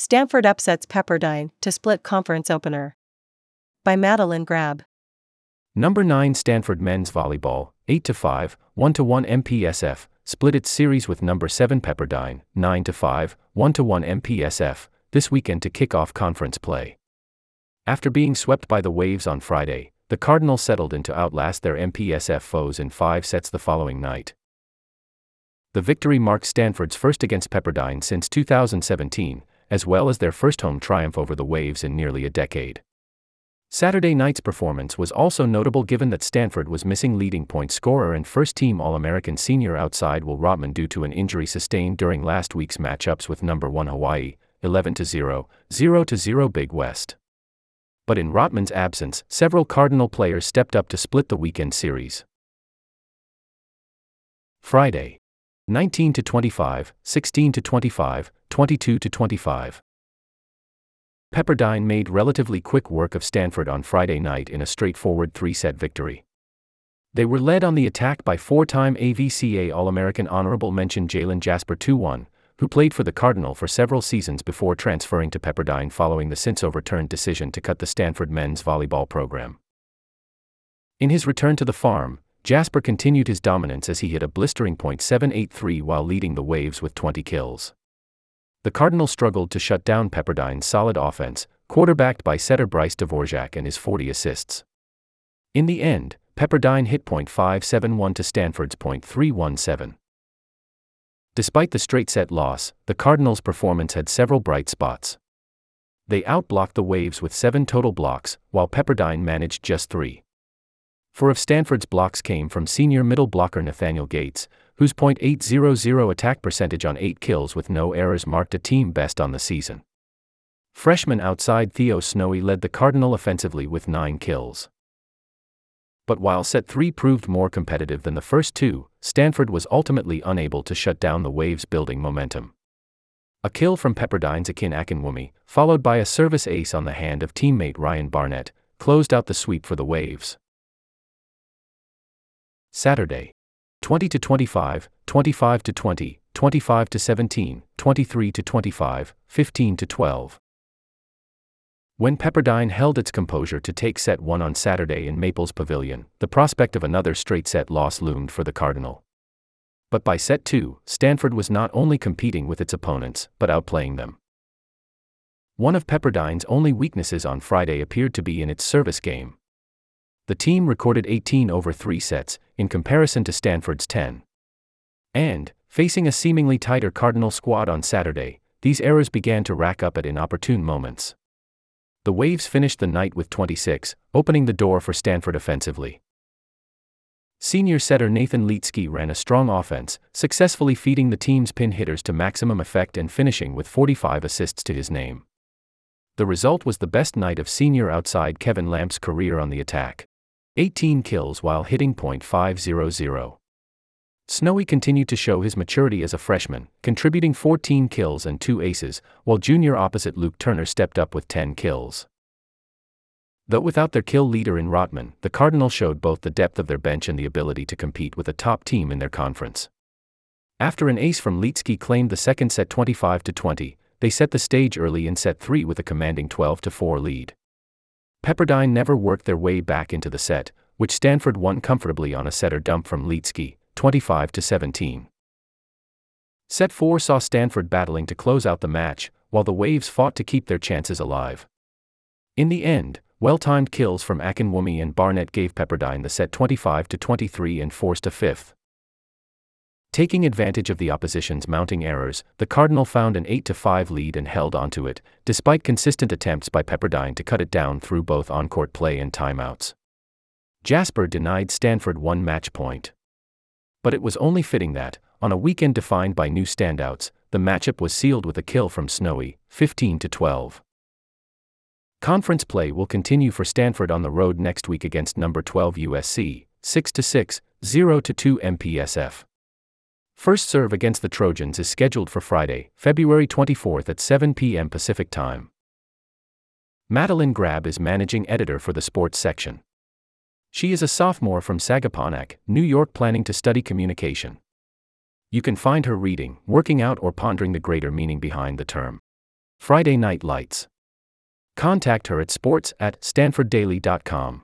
Stanford upsets Pepperdine to split conference opener. By Madeline Grab. Number 9 Stanford men's volleyball, 8 to 5, 1 to 1 MPSF, split its series with number 7 Pepperdine, 9 to 5, 1 to 1 MPSF, this weekend to kick off conference play. After being swept by the Waves on Friday, the Cardinals settled in to outlast their MPSF foes in 5 sets the following night. The victory marked Stanford's first against Pepperdine since 2017, as well as their first home triumph over the Waves in nearly a decade. Saturday night's performance was also notable given that Stanford was missing leading point scorer and first team All American senior outside Will Rottman due to an injury sustained during last week's matchups with number 1 Hawaii, 11 0, 0 0 Big West. But in Rottman's absence, several Cardinal players stepped up to split the weekend series. Friday. 19 to 25, 16 to 25, 22 to 25. Pepperdine made relatively quick work of Stanford on Friday night in a straightforward three set victory. They were led on the attack by four time AVCA All American honorable mention Jaylen Jasper 2 1, who played for the Cardinal for several seasons before transferring to Pepperdine following the since overturned decision to cut the Stanford men's volleyball program. In his return to the farm, Jasper continued his dominance as he hit a blistering .783 while leading the Waves with 20 kills. The Cardinals struggled to shut down Pepperdine's solid offense, quarterbacked by setter Bryce Dvorak and his 40 assists. In the end, Pepperdine hit .571 to Stanford's .317. Despite the straight set loss, the Cardinals' performance had several bright spots. They outblocked the Waves with seven total blocks, while Pepperdine managed just three. Four of Stanford's blocks came from senior middle blocker Nathaniel Gates, whose .800 attack percentage on 8 kills with no errors marked a team best on the season. Freshman outside Theo Snowy led the Cardinal offensively with 9 kills. But while set 3 proved more competitive than the first two, Stanford was ultimately unable to shut down the Waves' building momentum. A kill from Pepperdine's Akin Akinwumi, followed by a service ace on the hand of teammate Ryan Barnett, closed out the sweep for the Waves. Saturday. 20 to 25, 25 to 20, 25 to 17, 23 to 25, 15 to 12. When Pepperdine held its composure to take set 1 on Saturday in Maples Pavilion, the prospect of another straight set loss loomed for the Cardinal. But by set 2, Stanford was not only competing with its opponents, but outplaying them. One of Pepperdine's only weaknesses on Friday appeared to be in its service game the team recorded 18 over 3 sets, in comparison to Stanford's 10. And, facing a seemingly tighter Cardinal squad on Saturday, these errors began to rack up at inopportune moments. The Waves finished the night with 26, opening the door for Stanford offensively. Senior setter Nathan Lietzke ran a strong offense, successfully feeding the team's pin hitters to maximum effect and finishing with 45 assists to his name. The result was the best night of senior outside Kevin Lamp's career on the attack. 18 kills while hitting .500. Snowy continued to show his maturity as a freshman, contributing 14 kills and 2 aces, while junior opposite Luke Turner stepped up with 10 kills. Though without their kill leader in Rottman, the Cardinals showed both the depth of their bench and the ability to compete with a top team in their conference. After an ace from Lietzke claimed the second set 25 20, they set the stage early in set 3 with a commanding 12 4 lead. Pepperdine never worked their way back into the set, which Stanford won comfortably on a setter dump from Lietzke, 25 to 17. Set 4 saw Stanford battling to close out the match, while the Waves fought to keep their chances alive. In the end, well-timed kills from Akinwumi and Barnett gave Pepperdine the set 25 to 23 and forced a fifth. Taking advantage of the opposition's mounting errors, the Cardinal found an 8 5 lead and held onto it, despite consistent attempts by Pepperdine to cut it down through both on-court play and timeouts. Jasper denied Stanford one match point. But it was only fitting that, on a weekend defined by new standouts, the matchup was sealed with a kill from Snowy, 15 12. Conference play will continue for Stanford on the road next week against number 12 USC, 6 6, 0 2 MPSF. First serve against the Trojans is scheduled for Friday, February 24th at 7 p.m. Pacific Time. Madeline Grab is managing editor for the sports section. She is a sophomore from Sagaponack, New York, planning to study communication. You can find her reading, working out, or pondering the greater meaning behind the term. Friday Night Lights. Contact her at sports at stanforddaily.com.